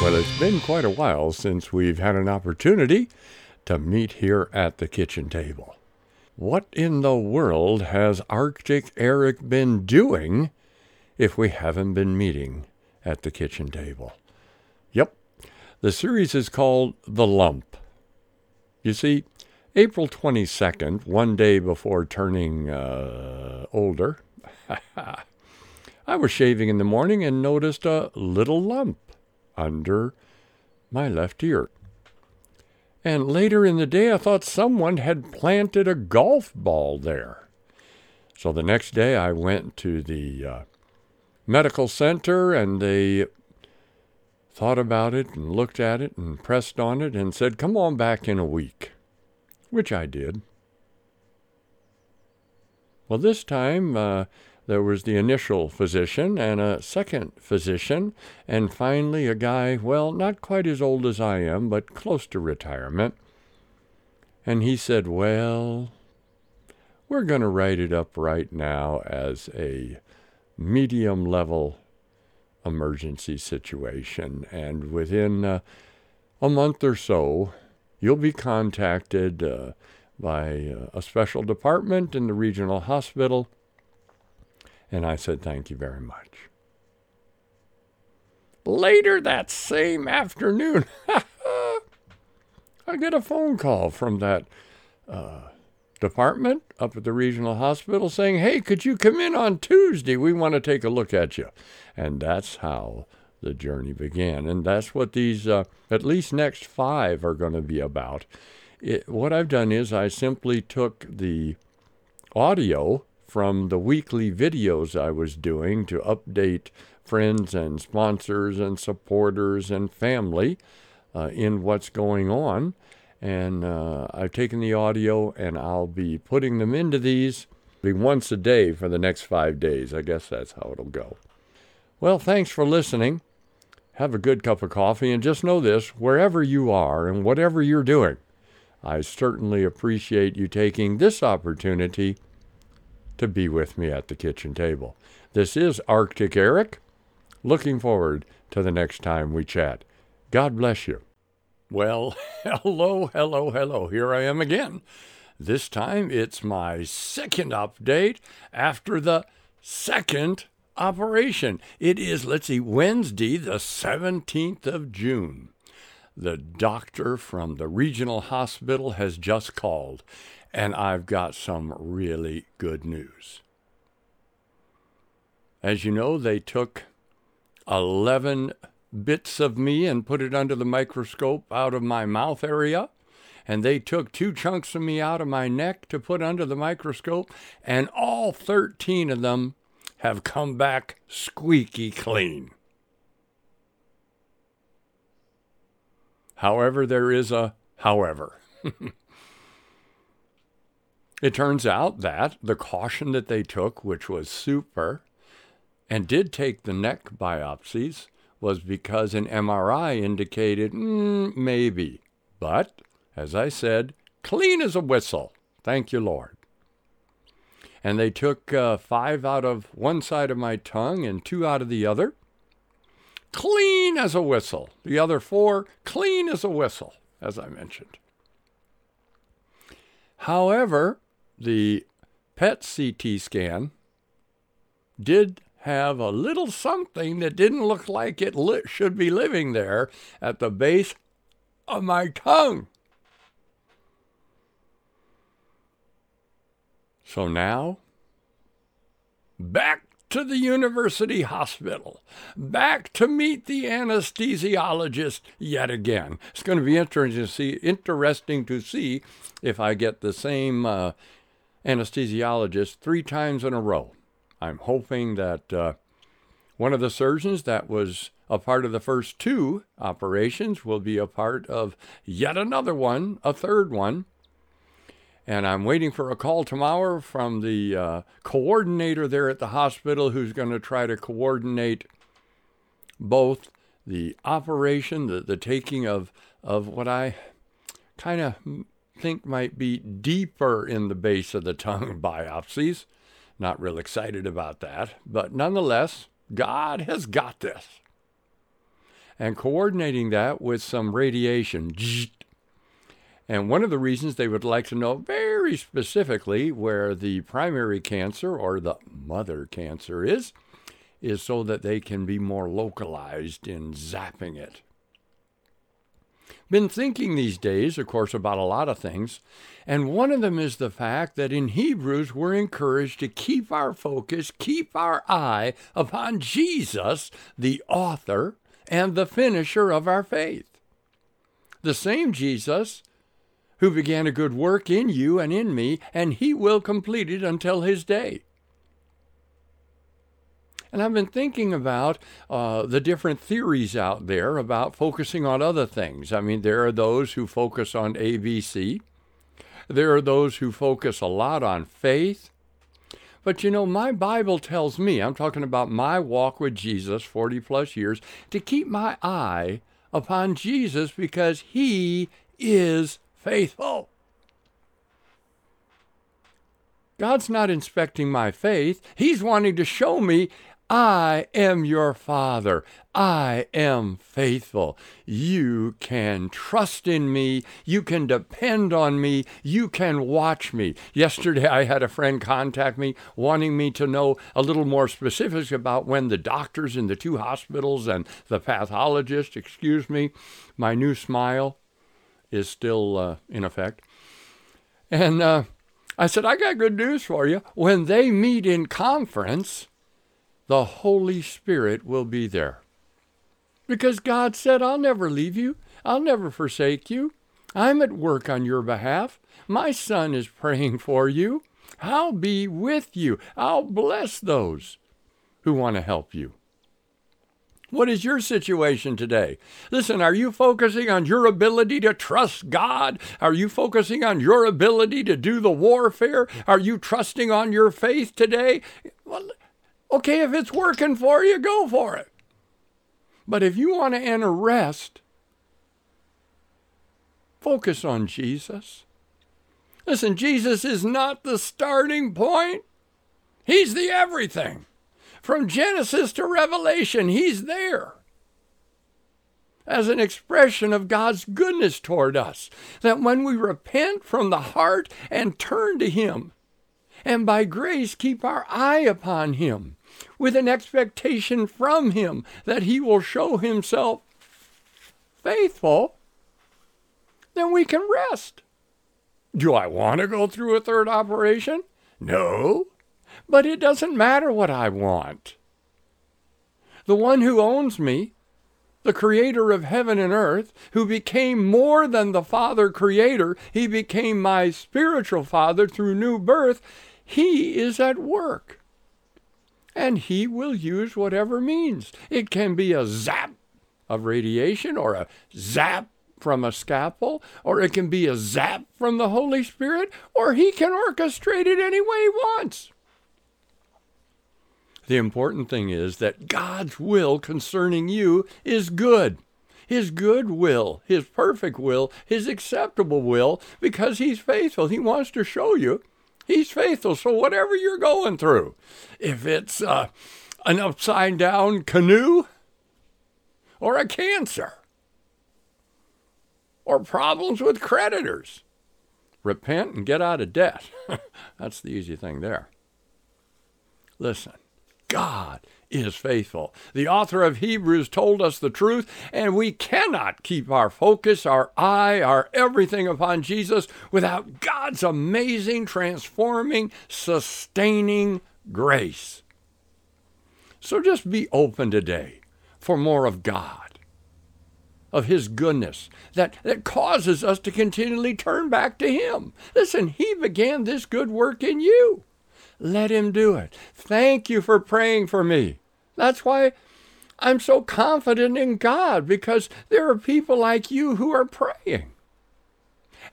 Well, it's been quite a while since we've had an opportunity to meet here at the kitchen table. What in the world has Arctic Eric been doing if we haven't been meeting at the kitchen table? Yep, the series is called The Lump. You see, April 22nd, one day before turning uh, older, I was shaving in the morning and noticed a little lump under my left ear. And later in the day, I thought someone had planted a golf ball there. So the next day, I went to the uh, medical center and they thought about it and looked at it and pressed on it and said, Come on back in a week, which I did. Well, this time, uh, there was the initial physician and a second physician, and finally a guy, well, not quite as old as I am, but close to retirement. And he said, Well, we're going to write it up right now as a medium level emergency situation. And within uh, a month or so, you'll be contacted uh, by uh, a special department in the regional hospital and I said, Thank you very much. Later that same afternoon, I get a phone call from that uh, department up at the regional hospital saying, Hey, could you come in on Tuesday? We want to take a look at you. And that's how the journey began. And that's what these, uh, at least next five, are going to be about. It, what I've done is I simply took the audio from the weekly videos I was doing to update friends and sponsors and supporters and family uh, in what's going on. And uh, I've taken the audio and I'll be putting them into these once a day for the next five days. I guess that's how it'll go. Well, thanks for listening. Have a good cup of coffee and just know this wherever you are and whatever you're doing, I certainly appreciate you taking this opportunity to be with me at the kitchen table. This is Arctic Eric. Looking forward to the next time we chat. God bless you. Well, hello, hello, hello. Here I am again. This time it's my second update after the second operation. It is, let's see, Wednesday, the 17th of June. The doctor from the regional hospital has just called and I've got some really good news. As you know, they took 11 bits of me and put it under the microscope out of my mouth area. And they took two chunks of me out of my neck to put under the microscope, and all 13 of them have come back squeaky clean. However, there is a however. It turns out that the caution that they took, which was super, and did take the neck biopsies, was because an MRI indicated mm, maybe. But, as I said, clean as a whistle. Thank you, Lord. And they took uh, five out of one side of my tongue and two out of the other. Clean as a whistle. The other four, clean as a whistle, as I mentioned. However, the PET CT scan did have a little something that didn't look like it li- should be living there at the base of my tongue. So now, back to the university hospital, back to meet the anesthesiologist yet again. It's going to be interesting to see, interesting to see if I get the same uh, anesthesiologist three times in a row. I'm hoping that uh, one of the surgeons that was a part of the first two operations will be a part of yet another one, a third one. And I'm waiting for a call tomorrow from the uh, coordinator there at the hospital who's going to try to coordinate both the operation, the, the taking of, of what I kind of think might be deeper in the base of the tongue biopsies. Not real excited about that, but nonetheless, God has got this. and coordinating that with some radiation. And one of the reasons they would like to know very specifically where the primary cancer or the mother cancer is, is so that they can be more localized in zapping it. Been thinking these days, of course, about a lot of things, and one of them is the fact that in Hebrews we're encouraged to keep our focus, keep our eye upon Jesus, the author and the finisher of our faith. The same Jesus who began a good work in you and in me, and he will complete it until his day. And I've been thinking about uh, the different theories out there about focusing on other things. I mean, there are those who focus on ABC, there are those who focus a lot on faith. But you know, my Bible tells me, I'm talking about my walk with Jesus, 40 plus years, to keep my eye upon Jesus because he is faithful. God's not inspecting my faith. He's wanting to show me I am your Father. I am faithful. You can trust in me. You can depend on me. You can watch me. Yesterday, I had a friend contact me wanting me to know a little more specifics about when the doctors in the two hospitals and the pathologist, excuse me, my new smile is still uh, in effect. And uh, I said, I got good news for you. When they meet in conference, the Holy Spirit will be there. Because God said, I'll never leave you, I'll never forsake you. I'm at work on your behalf. My son is praying for you. I'll be with you. I'll bless those who want to help you. What is your situation today? Listen, are you focusing on your ability to trust God? Are you focusing on your ability to do the warfare? Are you trusting on your faith today? Well, Okay, if it's working for you, go for it. But if you want to enter rest, focus on Jesus. Listen, Jesus is not the starting point, He's the everything. From Genesis to Revelation, He's there as an expression of God's goodness toward us. That when we repent from the heart and turn to Him, and by grace keep our eye upon Him, with an expectation from Him that He will show Himself faithful, then we can rest. Do I want to go through a third operation? No, but it doesn't matter what I want. The one who owns me, the creator of heaven and earth, who became more than the Father creator, he became my spiritual father through new birth, he is at work and he will use whatever means. It can be a zap of radiation or a zap from a scalpel, or it can be a zap from the Holy Spirit, or he can orchestrate it any way he wants. The important thing is that God's will concerning you is good. His good will, His perfect will, His acceptable will, because He's faithful. He wants to show you He's faithful. So whatever you're going through, if it's uh, an upside down canoe or a cancer or problems with creditors, repent and get out of debt. That's the easy thing there. Listen, God is faithful. The author of Hebrews told us the truth, and we cannot keep our focus, our eye, our everything upon Jesus without God's amazing, transforming, sustaining grace. So just be open today for more of God, of His goodness that, that causes us to continually turn back to Him. Listen, He began this good work in you. Let him do it. Thank you for praying for me. That's why I'm so confident in God because there are people like you who are praying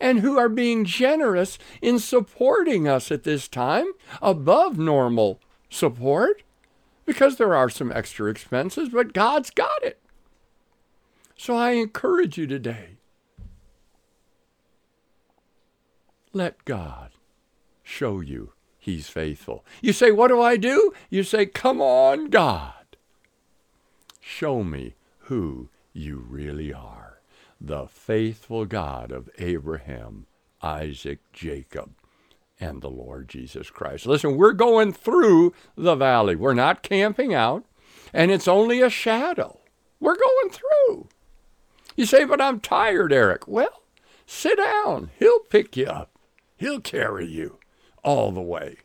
and who are being generous in supporting us at this time above normal support because there are some extra expenses, but God's got it. So I encourage you today let God show you He's faithful. You say, What do I do? You say, Come on, God. Show me who You really are the faithful God of Abraham, Isaac, Jacob, and the Lord Jesus Christ. Listen, we're going through the valley. We're not camping out, and it's only a shadow. We're going through. You say, but I'm tired, Eric. Well, sit down. He'll pick you up, He'll carry you all the way.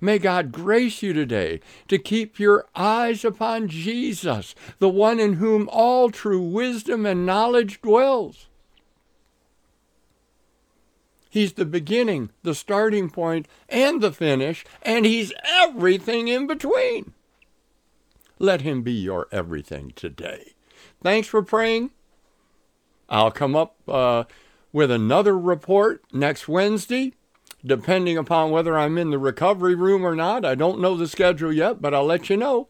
May God grace you today to keep your eyes upon Jesus, the one in whom all true wisdom and knowledge dwells. He's the beginning, the starting point, and the finish, and He's everything in between. Let Him be your everything today. Thanks for praying. I'll come up uh, with another report next Wednesday depending upon whether I'm in the recovery room or not. I don't know the schedule yet, but I'll let you know.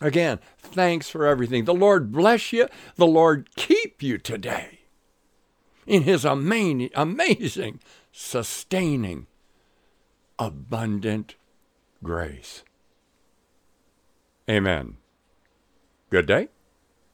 Again, thanks for everything. The Lord bless you. The Lord keep you today in His amazing, amazing sustaining, abundant grace. Amen. Good day.